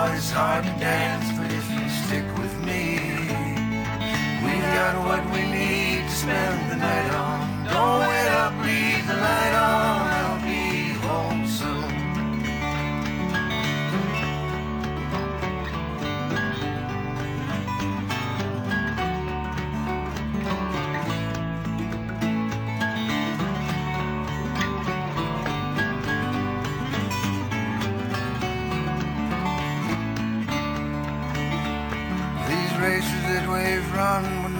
now it's hard to dance, but if you stick with me, we've got what we need to spend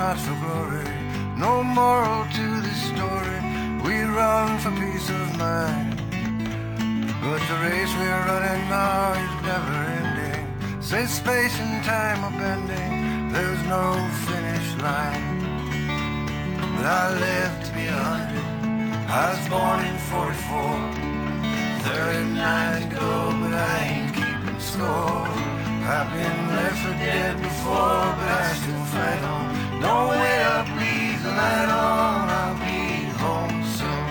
not for glory. No moral to this story. We run for peace of mind. But the race we're running now is never ending. Say space and time are bending. There's no finish line. But I live to be a hundred. I was born in 44. 39 to go, but I ain't keeping score. I've been left for dead before, but I still fight on. Wait up, leave the light on. I'll be home soon.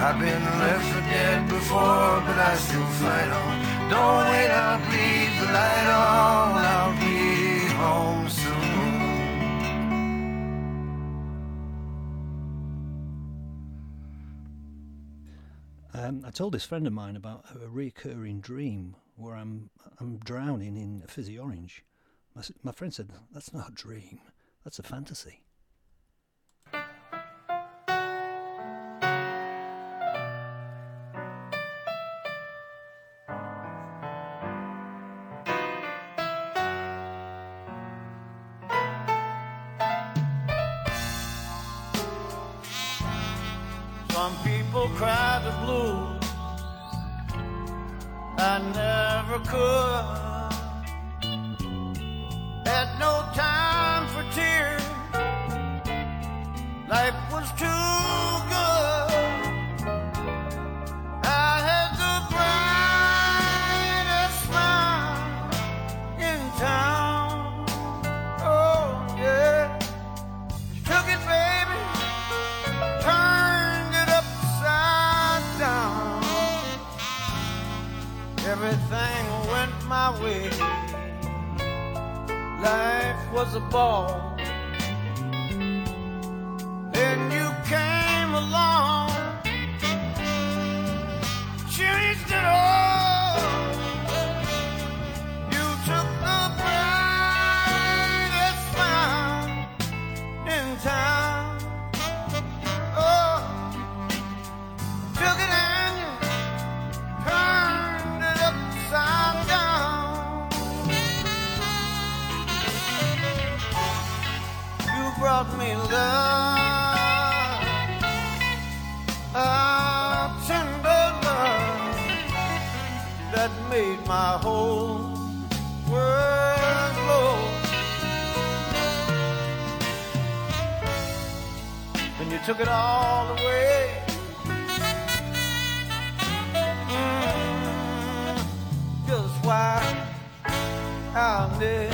I've been left for dead before, but I still fight on. Don't wait up, leave the light on. I'll be home soon. Um, I told this friend of mine about a recurring dream where I'm I'm drowning in a fizzy orange. My, my friend said, "That's not a dream. That's a fantasy." Some people cry the blues. I never could. Was a ball. My whole world glow. you took it all away. Mm, just why I'll never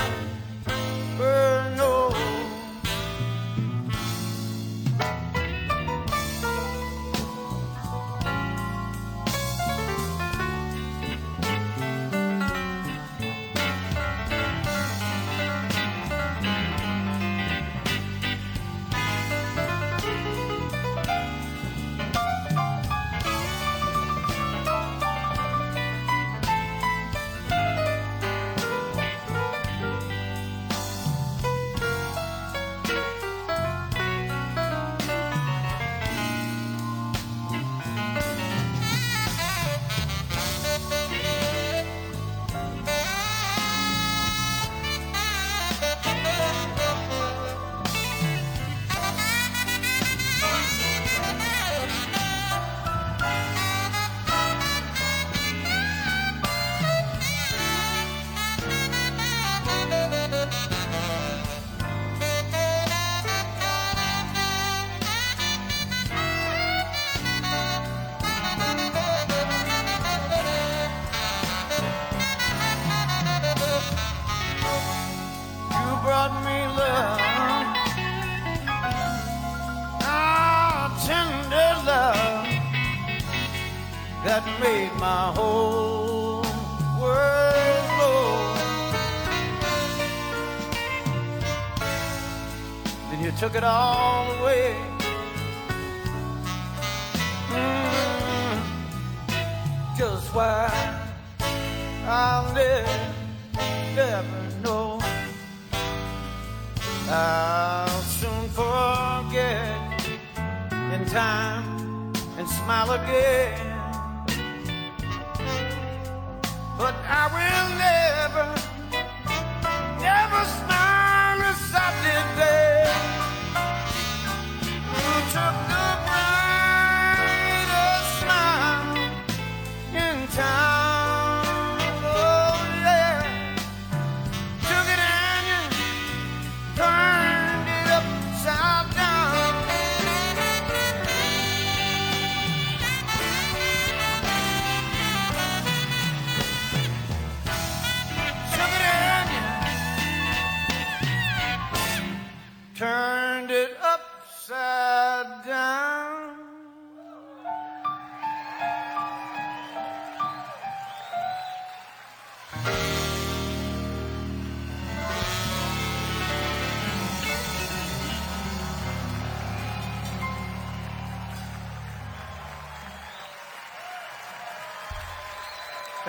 took it all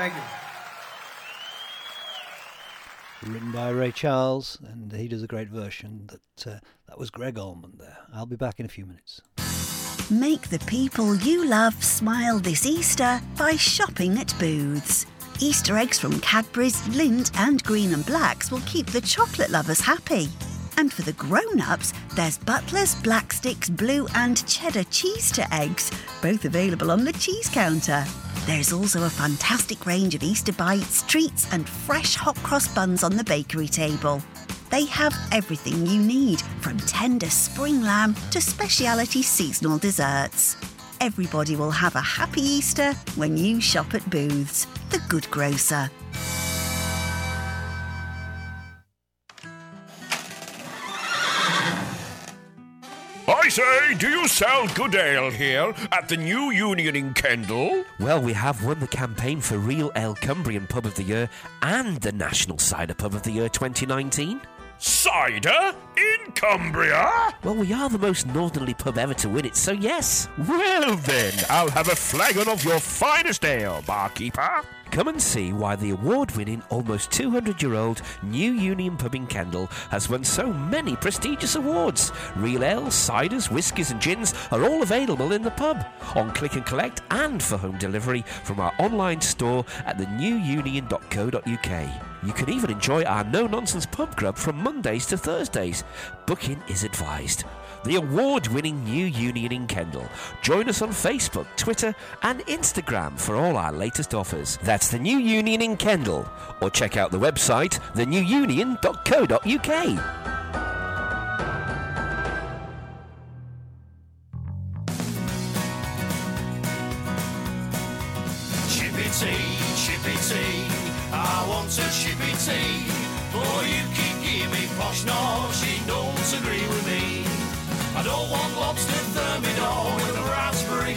Thank you. Written by Ray Charles, and he does a great version. That uh, that was Gregg Allman there. I'll be back in a few minutes. Make the people you love smile this Easter by shopping at Booths. Easter eggs from Cadbury's, Lindt, and Green and Blacks will keep the chocolate lovers happy. And for the grown ups, there's Butler's, Blacksticks, Blue, and Cheddar Cheese to eggs, both available on the cheese counter. There's also a fantastic range of Easter bites, treats, and fresh hot cross buns on the bakery table. They have everything you need, from tender spring lamb to speciality seasonal desserts. Everybody will have a happy Easter when you shop at Booths, the good grocer. Do you sell good ale here at the New Union in Kendal? Well, we have won the campaign for Real Ale Cumbrian Pub of the Year and the National Cider Pub of the Year 2019. Cider in Cumbria? Well, we are the most northerly pub ever to win it, so yes. Well then, I'll have a flagon of your finest ale, barkeeper. Come and see why the award winning, almost 200 year old New Union Pub in Kendal has won so many prestigious awards. Real ale, ciders, whiskies, and gins are all available in the pub, on click and collect, and for home delivery from our online store at thenewunion.co.uk. You can even enjoy our no nonsense pub grub from Mondays to Thursdays. Booking is advised. The award winning New Union in Kendal. Join us on Facebook, Twitter, and Instagram for all our latest offers. That's the New Union in Kendal. Or check out the website, thenewunion.co.uk. Chippy tea, chippy tea, I want a chippy tea. Boy, you keep giving me posh nosh, you don't agree with me. I don't want lobster thermidor with a raspberry.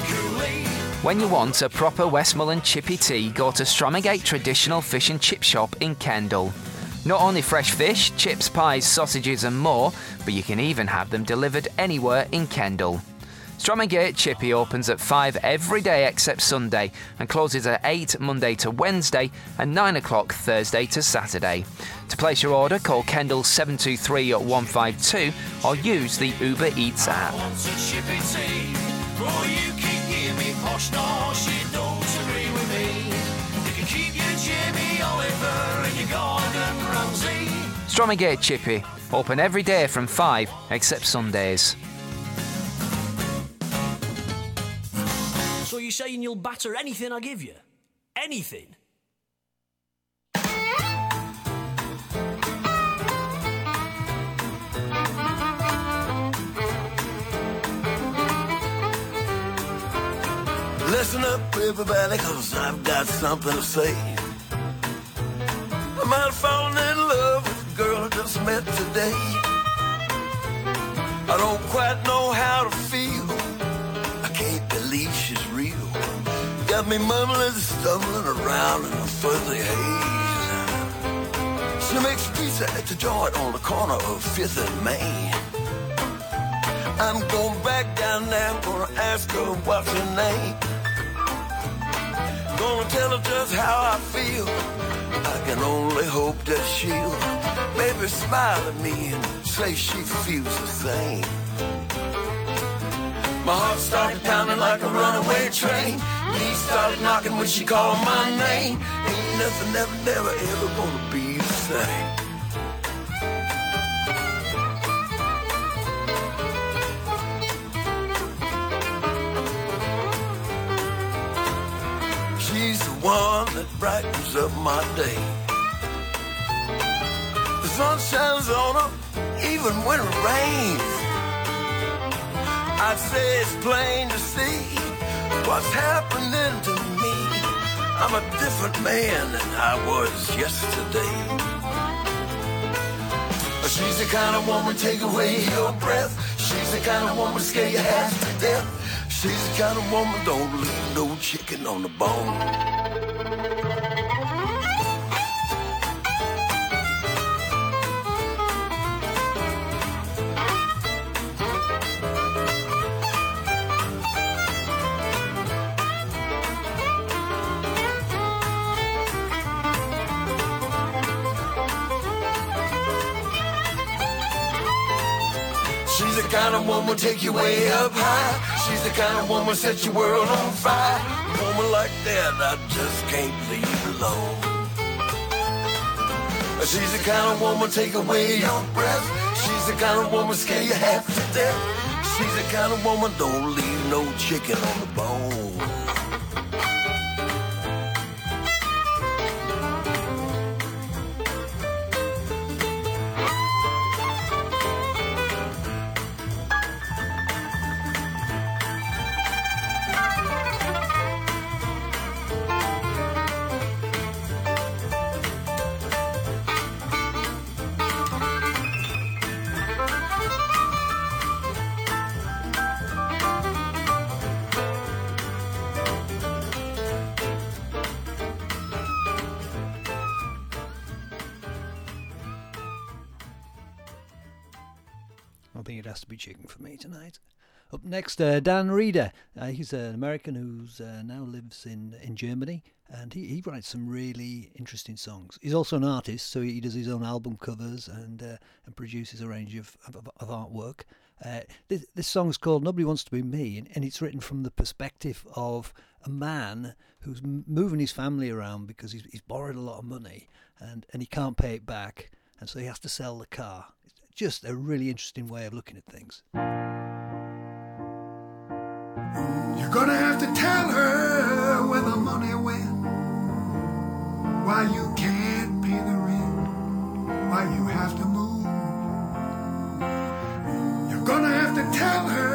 When you want a proper Westmorland chippy tea, go to Stramongate Traditional Fish and Chip Shop in Kendal. Not only fresh fish, chips, pies, sausages, and more, but you can even have them delivered anywhere in Kendal. Stramongate Chippy opens at 5 every day except Sunday and closes at 8 Monday to Wednesday and 9 o'clock Thursday to Saturday. To place your order, call Kendal 723 152 or use the Uber Eats app. Stramongate Chippy, open every day from 5 except Sundays. You're saying you'll batter anything I give you? Anything? Listen up, everybody, cause I've got something to say. I might have fallen in love with a girl I just met today. I don't quite know how to Got me mumbling, stumbling around in a fuzzy haze. She makes pizza at the joint on the corner of Fifth and Main. I'm going back down there, gonna ask her what's her name. Gonna tell her just how I feel. I can only hope that she'll maybe smile at me and say she feels the same. My heart started pounding like a runaway train. Knees started knocking when she called my name. Ain't nothing ever, never, ever gonna be the same. She's the one that brightens up my day. The sun shines on her even when it rains. I'd say it's plain to see what's happening to me. I'm a different man than I was yesterday. She's the kind of woman take away your breath. She's the kind of woman scare you half to death. She's the kind of woman don't leave no chicken on the bone. Woman take you way up high. She's the kind of woman set your world on fire. A woman like that, I just can't leave alone. She's the kind of woman take away your breath. She's the kind of woman scare you half to death. She's the kind of woman don't leave no chicken on the bone. Next, uh, Dan Reeder. Uh, he's an American who uh, now lives in, in Germany, and he, he writes some really interesting songs. He's also an artist, so he does his own album covers and uh, and produces a range of, of, of artwork. Uh, this, this song's called Nobody Wants to Be Me, and, and it's written from the perspective of a man who's moving his family around because he's, he's borrowed a lot of money and, and he can't pay it back, and so he has to sell the car. It's just a really interesting way of looking at things. You're gonna have to tell her where the money went. Why you can't pay the rent. Why you have to move. You're gonna have to tell her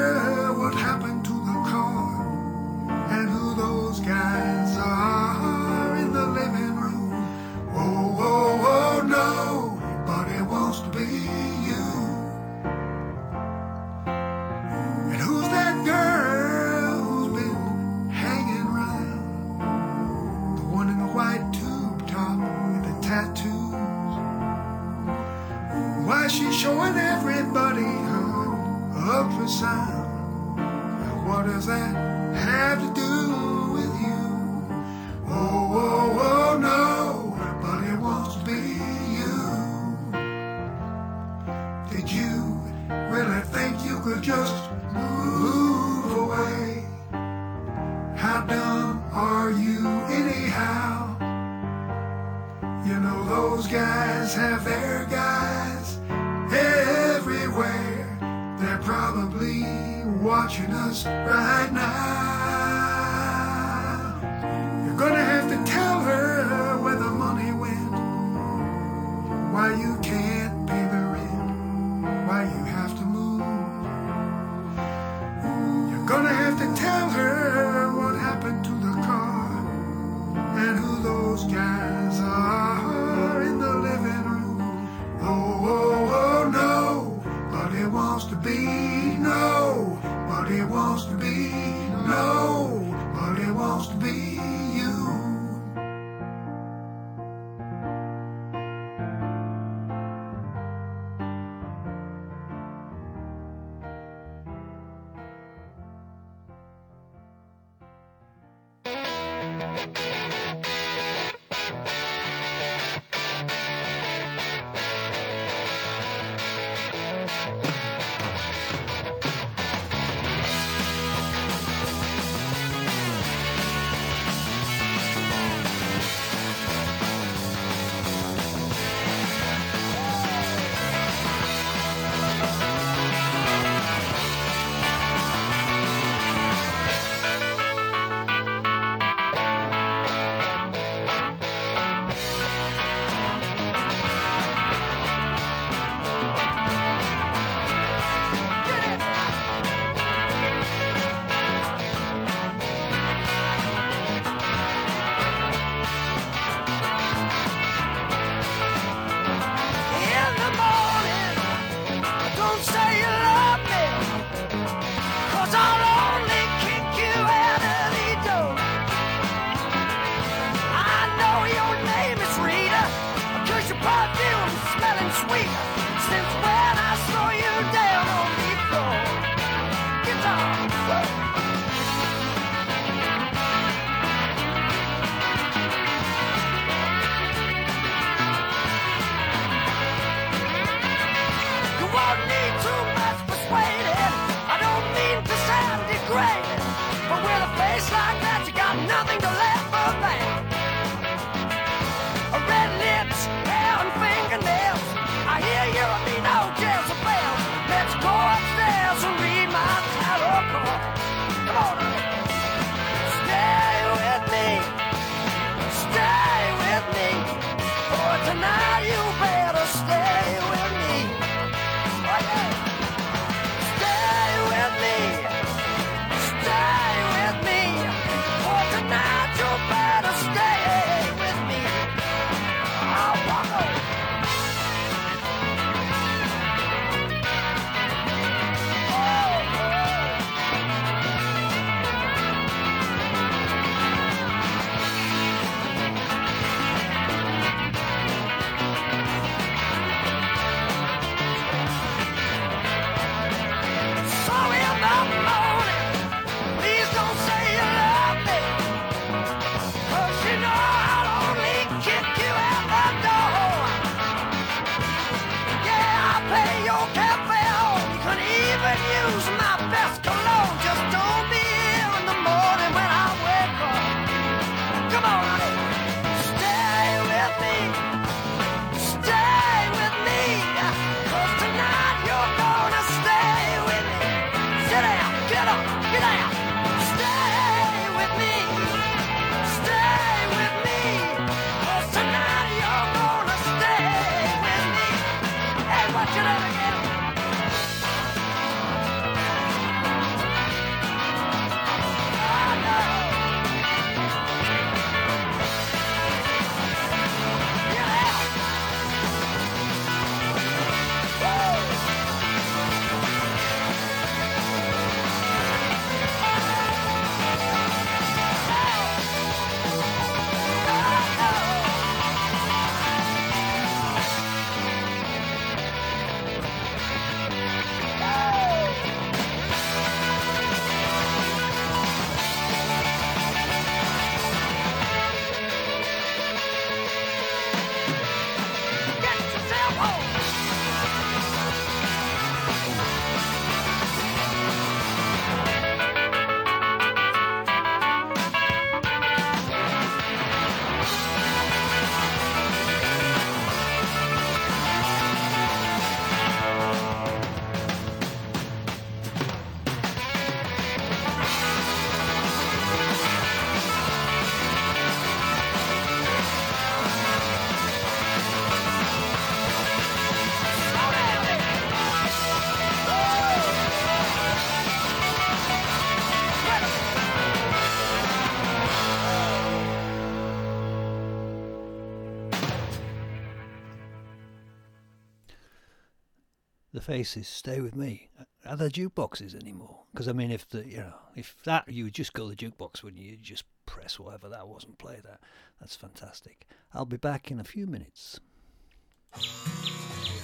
faces stay with me. Are there jukeboxes anymore? Because I mean, if the you know, if that you would just go to the jukebox when you just press whatever that was and play that. That's fantastic. I'll be back in a few minutes.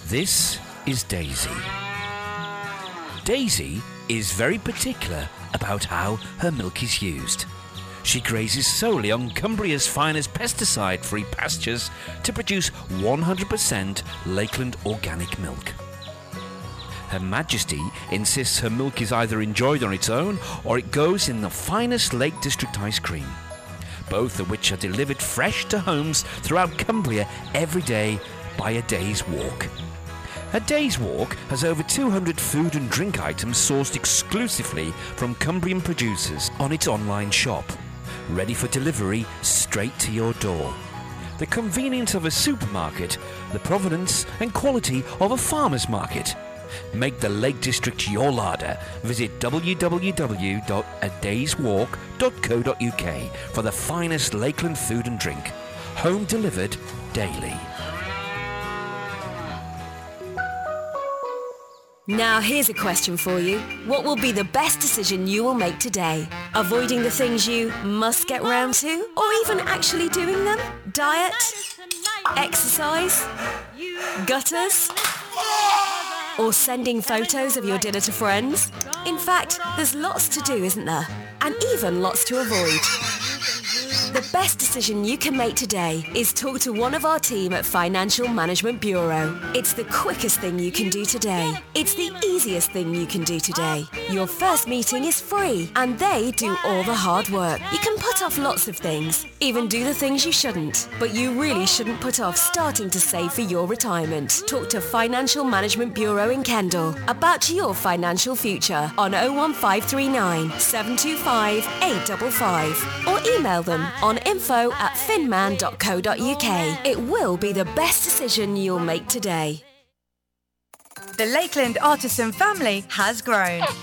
This is Daisy. Daisy is very particular about how her milk is used. She grazes solely on Cumbria's finest pesticide free pastures to produce 100% Lakeland organic milk. Her Majesty insists her milk is either enjoyed on its own or it goes in the finest Lake District ice cream, both of which are delivered fresh to homes throughout Cumbria every day by a day's walk. A day's walk has over 200 food and drink items sourced exclusively from Cumbrian producers on its online shop, ready for delivery straight to your door. The convenience of a supermarket, the provenance and quality of a farmer's market. Make the Lake District your larder. Visit www.adayswalk.co.uk for the finest Lakeland food and drink. Home delivered daily. Now, here's a question for you. What will be the best decision you will make today? Avoiding the things you must get round to? Or even actually doing them? Diet? Exercise? Gutters? Or sending photos of your dinner to friends? In fact, there's lots to do, isn't there? And even lots to avoid. The best decision you can make today is talk to one of our team at Financial Management Bureau. It's the quickest thing you can do today. It's the easiest thing you can do today. Your first meeting is free and they do all the hard work. You can put off lots of things, even do the things you shouldn't. But you really shouldn't put off starting to save for your retirement. Talk to Financial Management Bureau in Kendal about your financial future on 01539 725 855 or email them on info at finman.co.uk. It will be the best decision you'll make today. The Lakeland Artisan family has grown.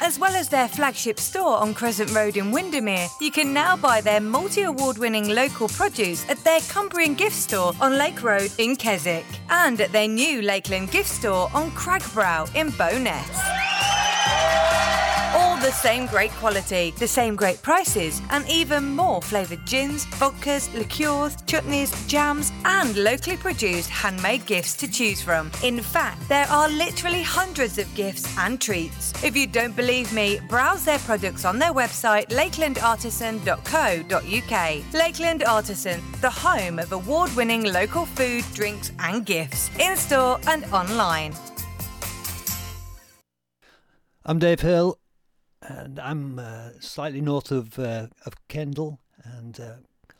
As well as their flagship store on Crescent Road in Windermere, you can now buy their multi award winning local produce at their Cumbrian gift store on Lake Road in Keswick and at their new Lakeland gift store on Crag Brow in Bowness. The same great quality, the same great prices, and even more flavoured gins, vodkas, liqueurs, chutneys, jams, and locally produced handmade gifts to choose from. In fact, there are literally hundreds of gifts and treats. If you don't believe me, browse their products on their website lakelandartisan.co.uk. Lakeland Artisan, the home of award winning local food, drinks, and gifts, in store and online. I'm Dave Hill, and I'm uh, slightly north of uh, of Kendal, and uh,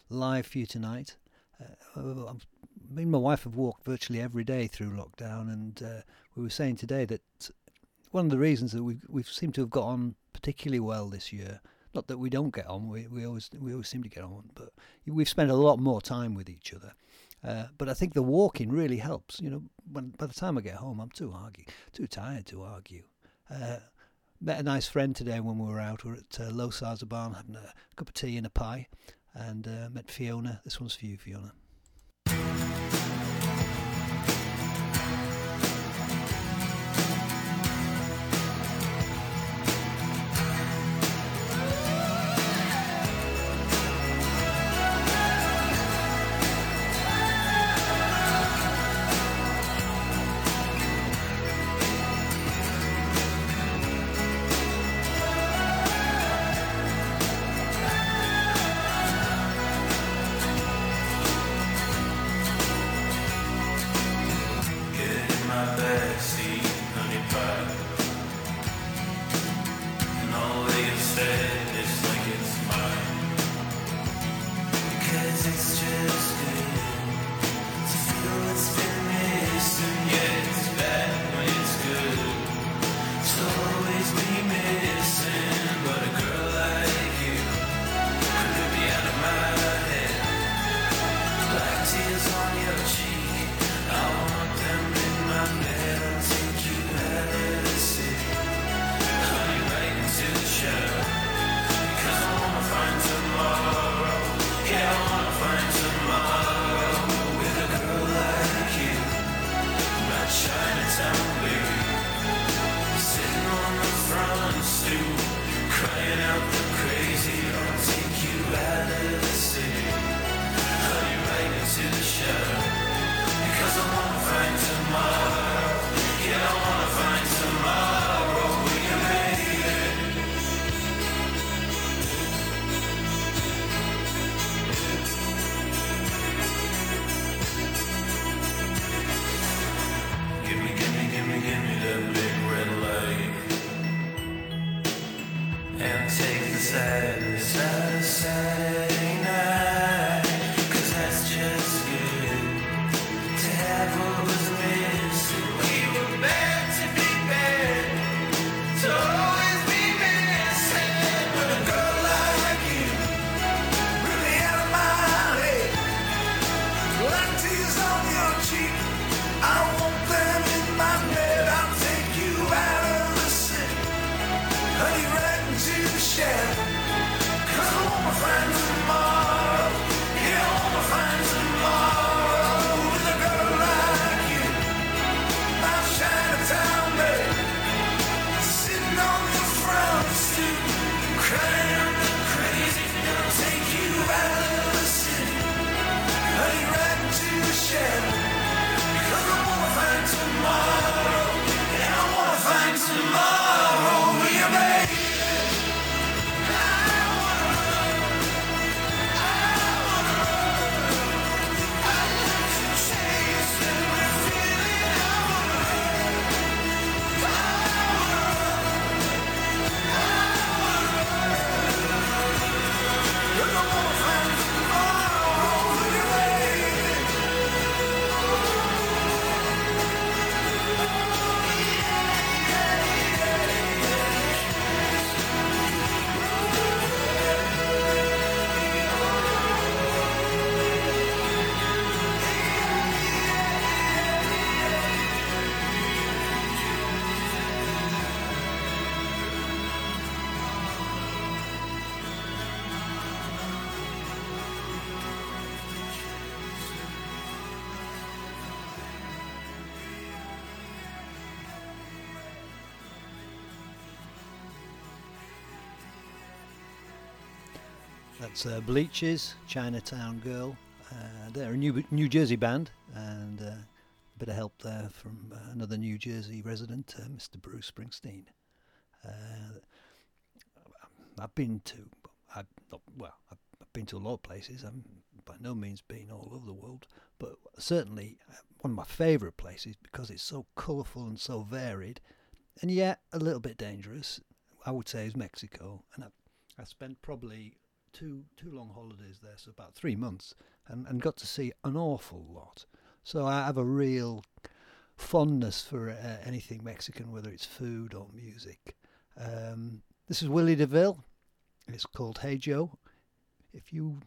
live for you tonight. Uh, me and my wife have walked virtually every day through lockdown, and uh, we were saying today that one of the reasons that we we've seemed to have got on particularly well this year. Not that we don't get on, we, we always we always seem to get on, but we've spent a lot more time with each other. Uh, but I think the walking really helps. You know, when by the time I get home, I'm too argue, too tired to argue. Uh, met a nice friend today when we were out. We were at uh, Low Sizergh Barn having a cup of tea and a pie, and uh, met Fiona. This one's for you, Fiona. That's uh, Bleachers, Chinatown Girl. Uh, they're a New New Jersey band, and uh, a bit of help there from uh, another New Jersey resident, uh, Mr. Bruce Springsteen. Uh, I've been to, I've not, well, I've, been to a lot of places. I'm by no means been all over the world, but certainly one of my favourite places because it's so colourful and so varied and yet a little bit dangerous. I would say is Mexico, and I, I spent probably two two long holidays there, so about three months, and, and got to see an awful lot. So I have a real fondness for uh, anything Mexican, whether it's food or music. Um, this is Willy DeVille. It's called Hey Joe. If you,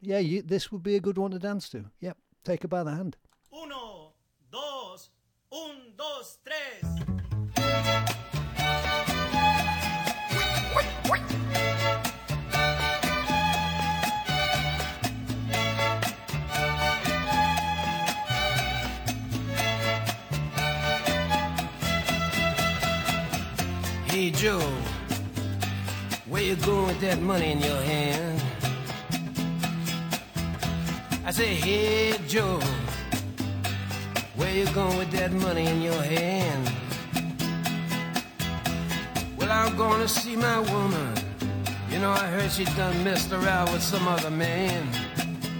yeah, you, this would be a good one to dance to. Yep, take her by the hand. Uno, dos, un, dos, tres. Hey Joe, where you going with that money in your hand? I say, hey Joe, where you going with that money in your hand? Well, I'm gonna see my woman. You know, I heard she done messed around with some other man.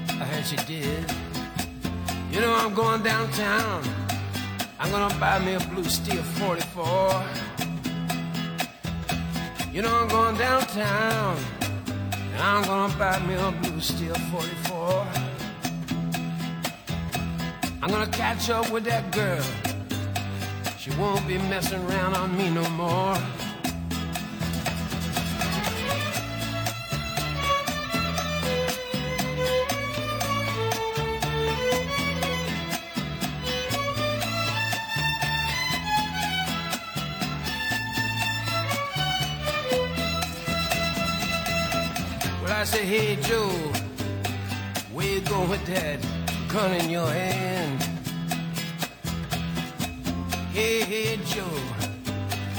I heard she did. You know, I'm going downtown. I'm gonna buy me a blue steel 44. You know I'm going downtown and I'm gonna buy me a blue steel 44. I'm gonna catch up with that girl. She won't be messing around on me no more. Joe, where you going with that gun in your hand? Hey, hey Joe,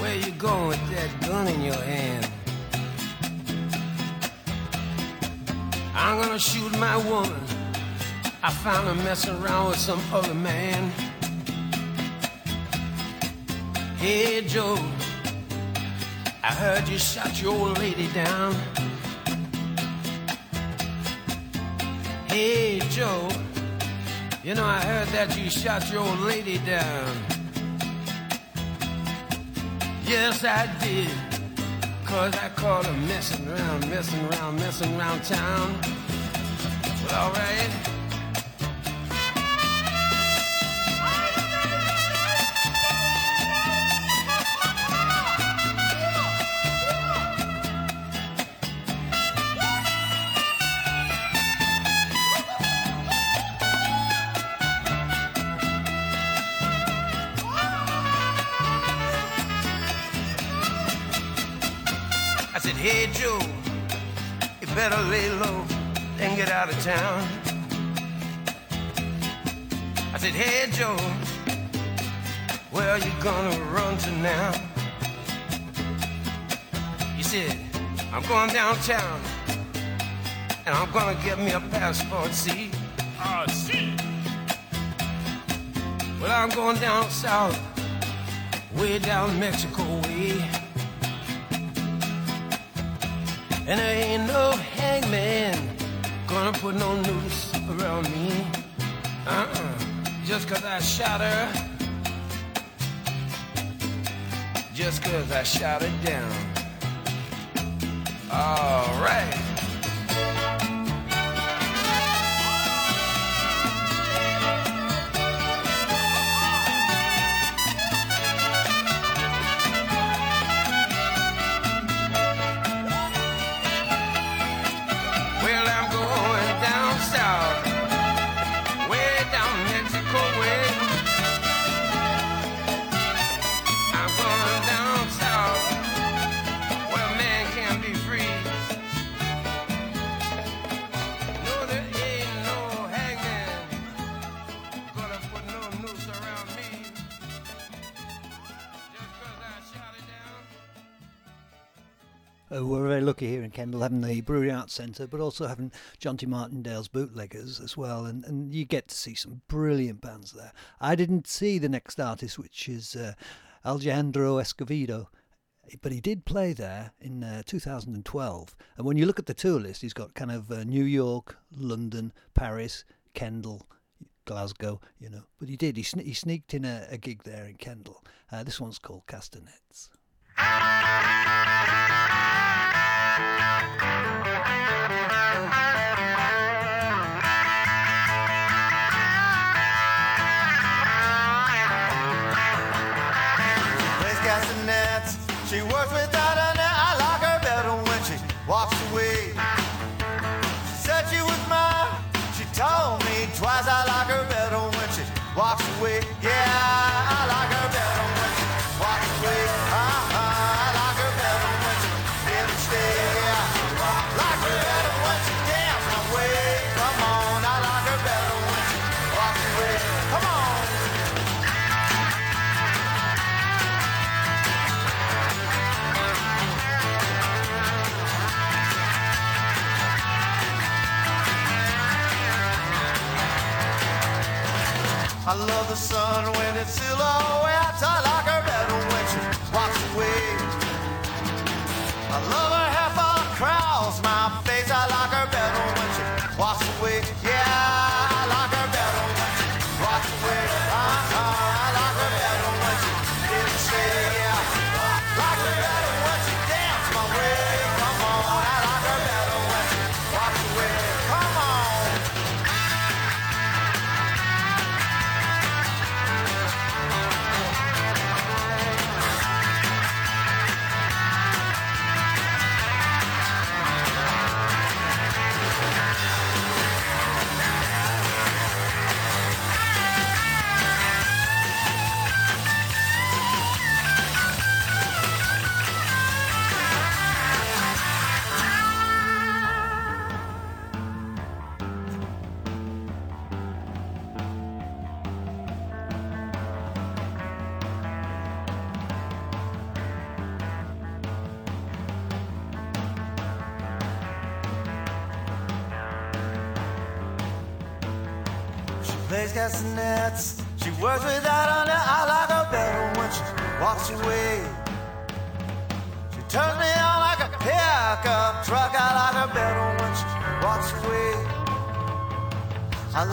where you going with that gun in your hand? I'm gonna shoot my woman. I found her messing around with some other man. Hey Joe, I heard you shot your old lady down. Hey Joe, you know I heard that you shot your old lady down. Yes, I did. Cause I caught her messing around, messing around, messing around town. Well, alright. Better lay low and get out of town. I said, hey Joe, where are you gonna run to now? He said, I'm going downtown and I'm gonna get me a passport, see? Ah, see. Well, I'm going down south, way down Mexico way. And there ain't no hangman gonna put no noose around me. Uh-uh. Just cause I shot her. Just cause I shot her down. Alright. Very lucky here in Kendal having the Brewery Arts Centre, but also having John T. Martindale's bootleggers as well, and, and you get to see some brilliant bands there. I didn't see the next artist, which is uh, Alejandro Escovedo, but he did play there in uh, 2012. And when you look at the tour list, he's got kind of uh, New York, London, Paris, Kendal, Glasgow, you know. But he did. He, sne- he sneaked in a, a gig there in Kendal. Uh, this one's called Castanets. I love the sun when it's silhouette. I like her better when she walks away. I love her full of crowds, my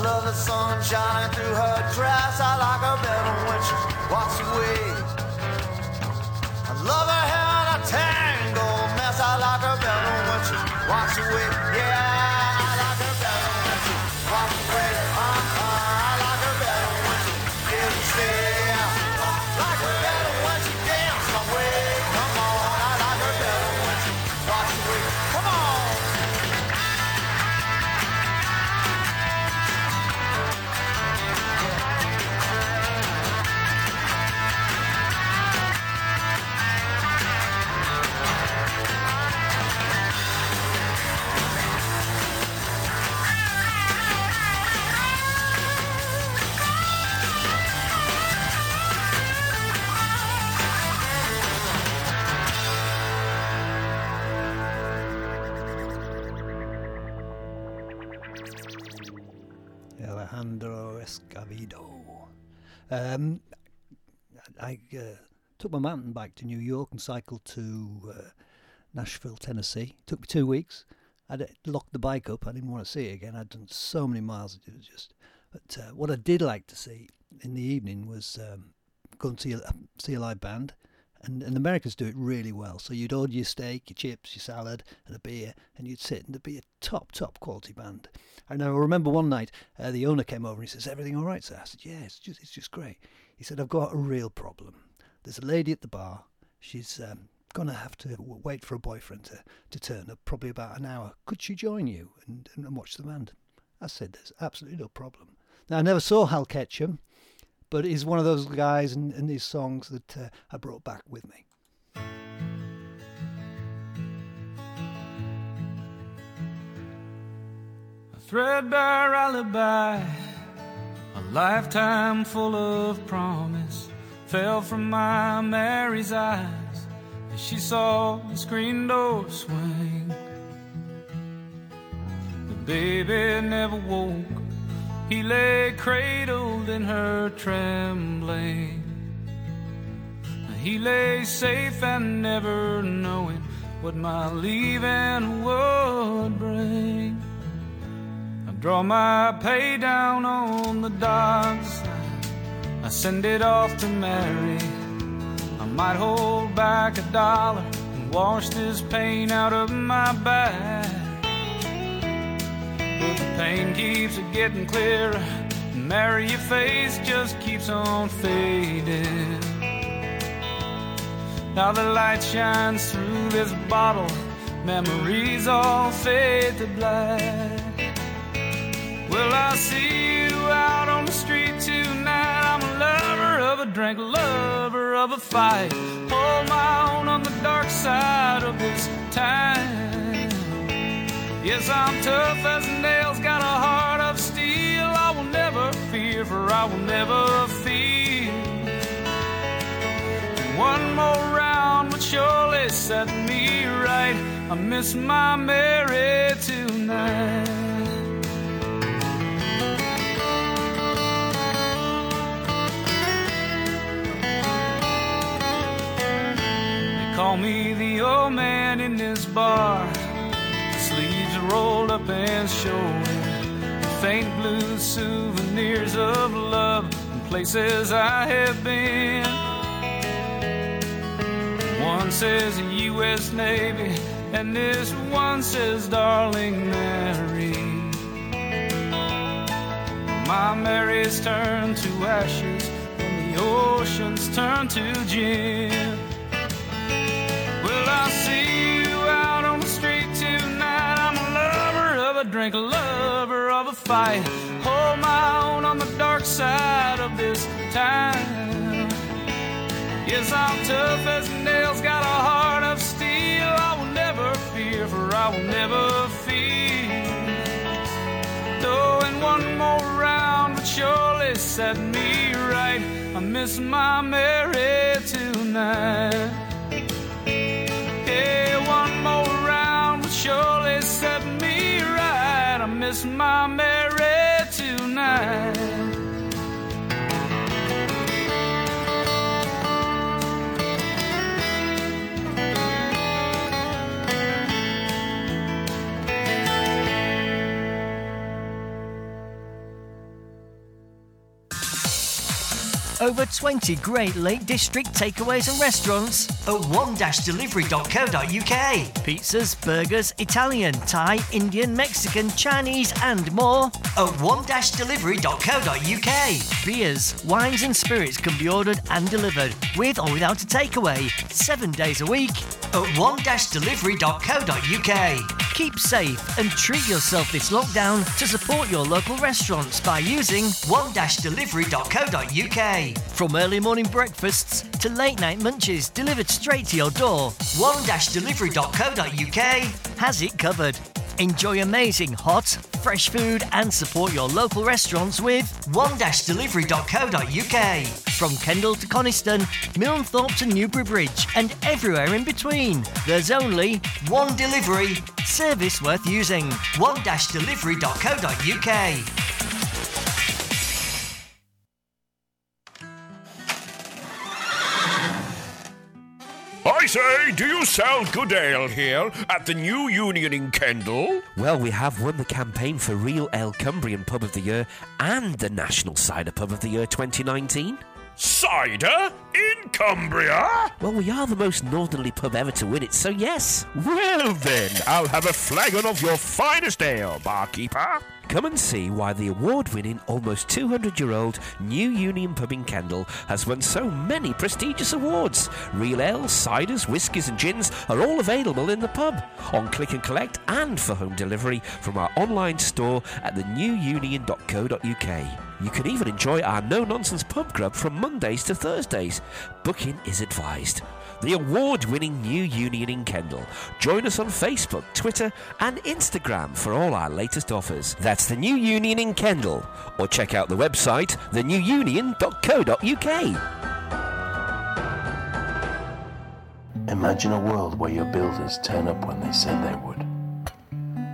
love the sun shining through her dress. I like her better when she walks away. I love her hair in a tangle mess. I like her better when she walks away. Yeah, Um, I uh, took my mountain bike to New York and cycled to uh, Nashville, Tennessee. It took me two weeks. I'd locked the bike up. I didn't want to see it again. I'd done so many miles. It was just. But uh, what I did like to see in the evening was um, go and see a, see a live band. And, and Americans do it really well. So you'd order your steak, your chips, your salad, and a beer, and you'd sit, and there'd be a top, top quality band. And I remember one night uh, the owner came over and he says, "Everything all right, sir?" I said, "Yeah, it's just, it's just great." He said, "I've got a real problem. There's a lady at the bar. She's um, gonna have to wait for a boyfriend to, to turn up, probably about an hour. Could she join you and, and watch the band?" I said, "There's absolutely no problem." Now I never saw Hal Ketchum, but he's one of those guys in, in these songs that uh, I brought back with me. A threadbare alibi, a lifetime full of promise, fell from my Mary's eyes as she saw the screen door swing. The baby never woke, he lay cradled in her trembling. He lay safe and never knowing what my leaving would bring. I draw my pay down on the docks. I send it off to Mary. I might hold back a dollar and wash this pain out of my back. But the pain keeps getting clearer. Mary, your face just keeps on fading. Now the light shines through this bottle, memories all fade to black. Will I see you out on the street tonight? I'm a lover of a drink, lover of a fight. Hold my own on the dark side of this time. Yes, I'm tough as nails, got a heart of steel. I will never fear, for I will never feel. One more round would surely set me right. I miss my Mary tonight. They call me the old man in this bar. Rolled up and showing. Faint blue souvenirs of love and places I have been. One says U.S. Navy, and this one says Darling Mary. My Mary's turned to ashes, and the oceans turn to gin. Drink, a lover of a fight. Hold my own on the dark side of this time. Yes, I'm tough as nails, got a heart of steel. I will never fear, for I will never fear. In one more round would surely set me right. I miss my Mary tonight. Yeah, one more round would surely my Mary tonight. Over 20 great Lake District takeaways and restaurants at one-delivery.co.uk. Pizzas, burgers, Italian, Thai, Indian, Mexican, Chinese and more at one-delivery.co.uk. Beers, wines and spirits can be ordered and delivered with or without a takeaway, seven days a week at one-delivery.co.uk. Keep safe and treat yourself this lockdown to support your local restaurants by using one-delivery.co.uk. From early morning breakfasts to late night munches delivered straight to your door, one-delivery.co.uk has it covered. Enjoy amazing hot, fresh food and support your local restaurants with one-delivery.co.uk. From Kendal to Coniston, Milnthorpe to Newby Bridge and everywhere in between, there's only one delivery. Service worth using. one-delivery.co.uk. say, do you sell good ale here at the New Union in Kendal? Well, we have won the campaign for Real Ale Cumbrian Pub of the Year and the National Cider Pub of the Year 2019. Cider in Cumbria? Well, we are the most northerly pub ever to win it, so yes. Well then, I'll have a flagon of your finest ale, barkeeper. Come and see why the award winning, almost 200 year old New Union Pub in Kendal has won so many prestigious awards. Real ale, ciders, whiskies, and gins are all available in the pub, on click and collect, and for home delivery from our online store at thenewunion.co.uk. You can even enjoy our no nonsense pub grub from Mondays to Thursdays. Booking is advised. The award winning New Union in Kendal. Join us on Facebook, Twitter, and Instagram for all our latest offers. That's the New Union in Kendal. Or check out the website, thenewunion.co.uk. Imagine a world where your builders turn up when they said they would.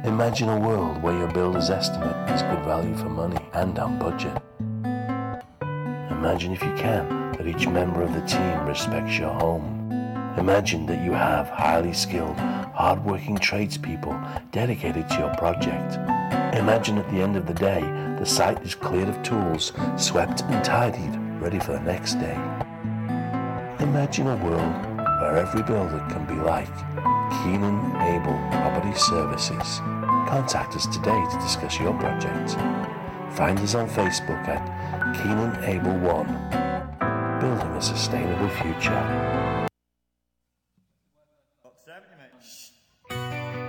Imagine a world where your builder's estimate is good value for money and on budget. Imagine, if you can, that each member of the team respects your home. Imagine that you have highly skilled, hard-working tradespeople dedicated to your project. Imagine at the end of the day, the site is cleared of tools, swept and tidied, ready for the next day. Imagine a world where every builder can be like Keenan Able Property Services. Contact us today to discuss your project. Find us on Facebook at Keenan Able One, building a sustainable future. 70 minutes.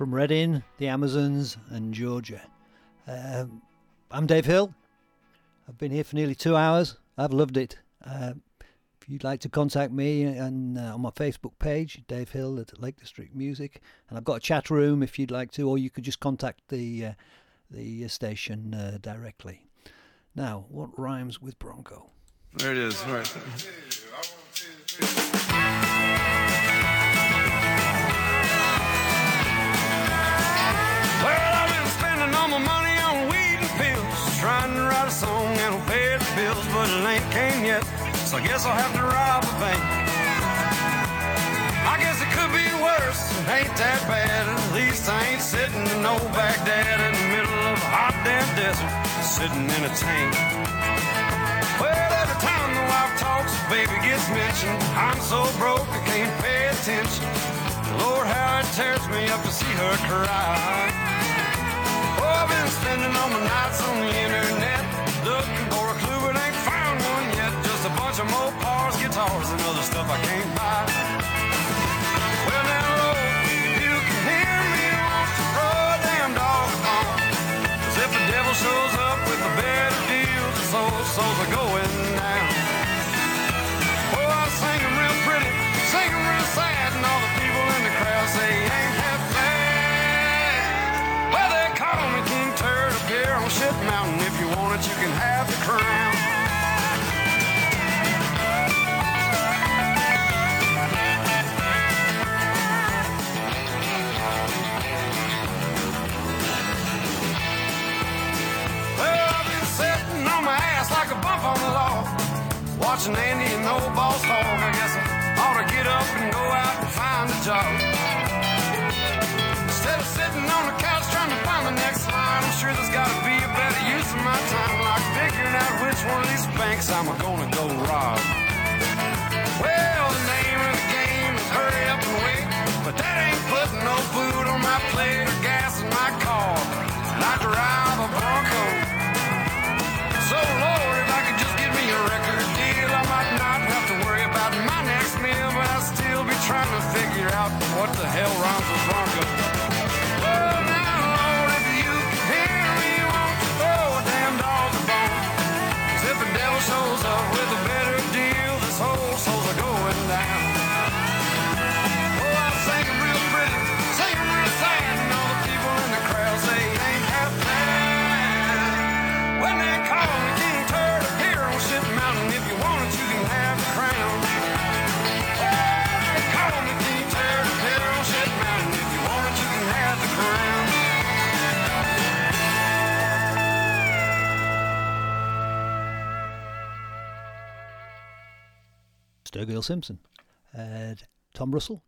From Reading, the Amazons, and Georgia. Um, I'm Dave Hill. I've been here for nearly two hours. I've loved it. Uh, if you'd like to contact me and uh, on my Facebook page, Dave Hill at Lake District Music, and I've got a chat room if you'd like to, or you could just contact the uh, the station uh, directly. Now, what rhymes with Bronco? There it is. All right. So I guess I'll have to rob a bank. I guess it could be worse. It ain't that bad. At least I ain't sitting in no Baghdad in the middle of a hot damn desert, sitting in a tank. Well, every time the wife talks, baby gets mentioned. I'm so broke I can't pay attention. Lord, how it tears me up to see her cry. Oh, I've been spending all my nights on the internet, looking for bunch of Mopars, guitars, and other stuff I can't buy. Well, now, oh, if you can hear me, you throw a damn dog bone? 'Cause if the devil shows up with a better deal, the soul souls are going down. Oh, I sing 'em real pretty, sing 'em real sad, and all the people in the crowd say ain't half bad. Well, they call me King Turd up here on Shit Mountain. If you want it, you can have the crown. Watching Andy and the old boss hog. I guess I ought to get up and go out and find a job. Instead of sitting on the couch trying to find the next line, I'm sure there's gotta be a better use of my time. Like figuring out which one of these banks I'm gonna go rob. Well, the name of the game is hurry up and wait. But that ain't putting no food on my plate or gas in my car. And I drive a Bronco. Trying to figure out what the hell rhymes with Bronco. Well, Simpson. Uh, Tom Russell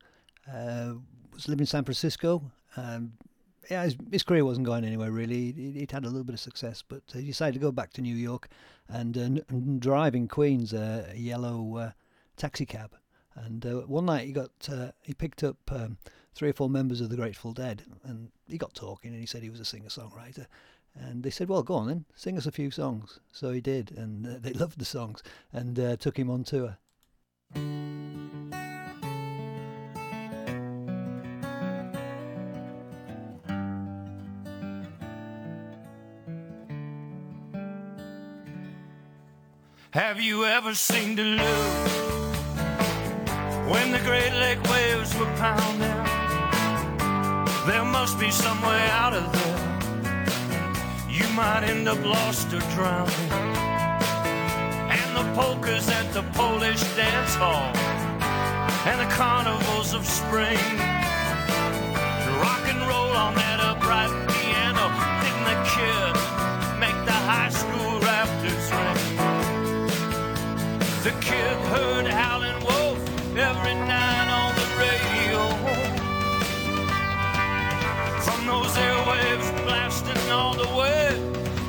uh, was living in San Francisco. Um, yeah, his, his career wasn't going anywhere really. He, he'd had a little bit of success, but he decided to go back to New York and, uh, and drive in Queens uh, a yellow uh, taxi cab. And one night he got he picked up um, three or four members of the Grateful Dead, and he got talking, and he said he was a singer songwriter. And they said, "Well, go on then, sing us a few songs." So he did, and uh, they loved the songs, and uh, took him on tour. Have you ever seen Duluth when the Great Lake waves were pounding? There must be some way out of there. You might end up lost or drowning. Polkas at the Polish dance hall, and the carnivals of spring. Rock and roll on that upright piano, didn't the kids make the high school rafters ring? The kid heard Howlin' Wolf every night on the radio. From those airwaves blasting all the way,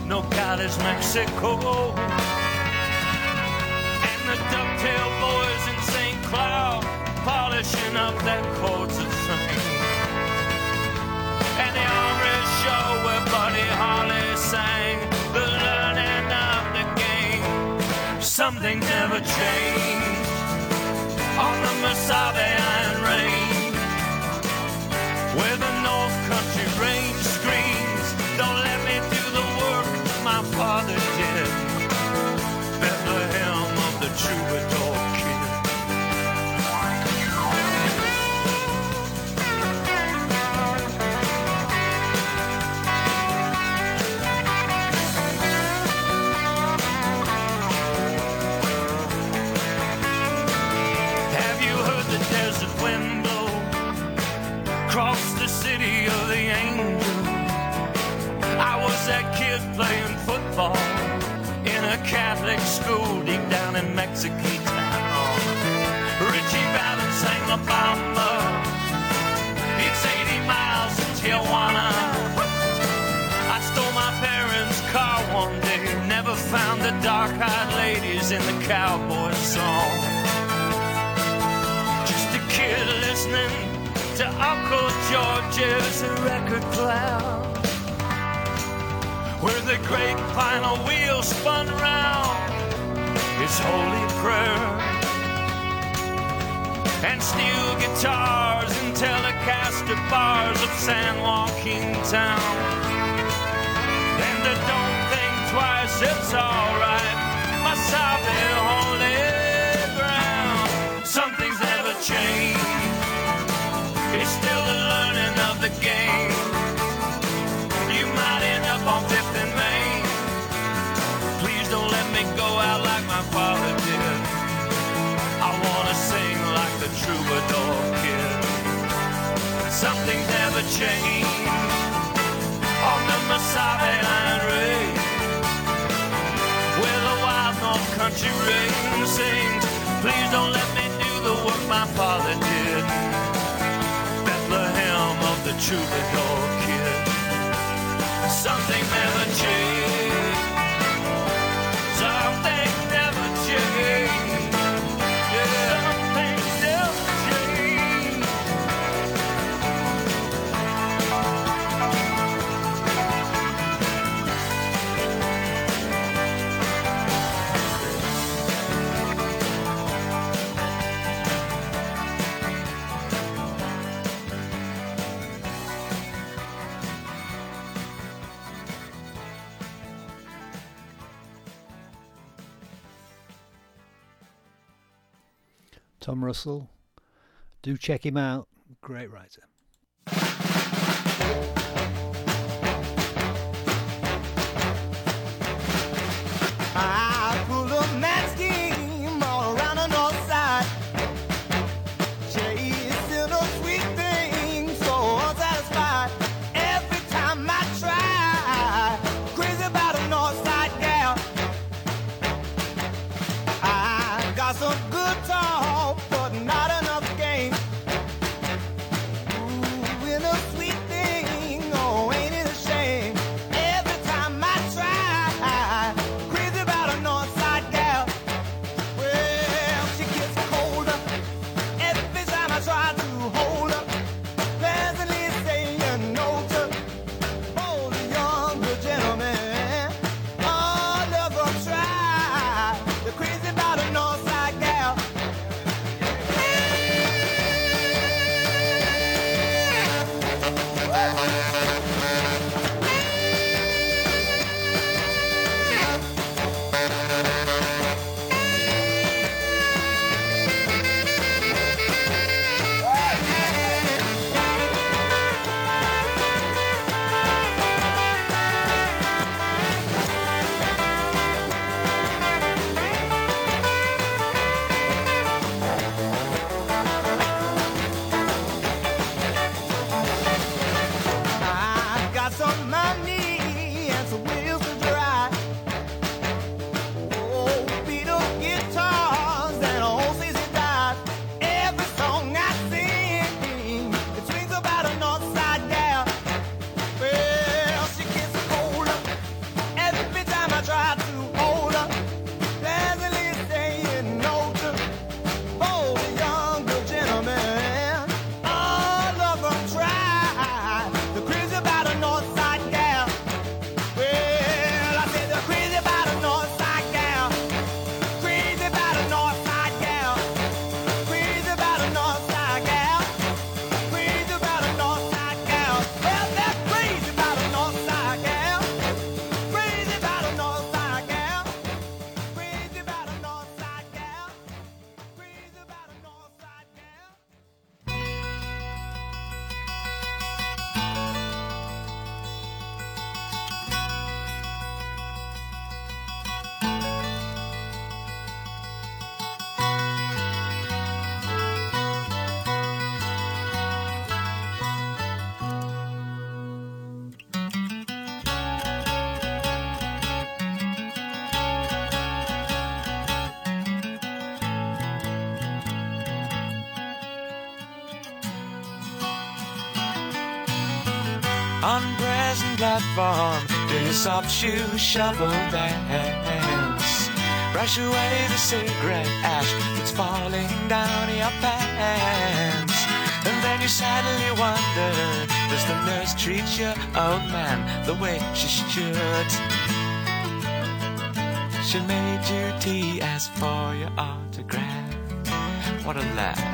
Nogales, Mexico. Polishing up their chords of fame. And the Henri show where Buddy Holly sang the learning of the game. Something never changed on the Mesabi playing football in a Catholic school deep down in Mexico town. Ritchie Valens sang La Bamba. It's 80 miles to Tijuana. I stole my parents' car one day. Never found the dark-eyed ladies in the cowboy song. Just a kid listening to Uncle George's record cloud. Where the great final wheel spun round. His holy prayer. And steel guitars and Telecaster bars of San Joaquin town. And I don't think twice, it's alright. My Sabe holy ground. Something's never changed troubadour kid. Something's never changed on the Mesabi Iron Range. Where the wild North Country rain sings. Please don't let me do the work my father did. Bethlehem of the troubadour kid. Something never changed. Tom Russell. Do check him out. Great writer. Platform, do your soft shoe shuffle dance. Brush away the cigarette ash that's falling down your pants. And then you sadly wonder, does the nurse treat your old man the way she should? She made you tea, asked for your autograph. What a laugh.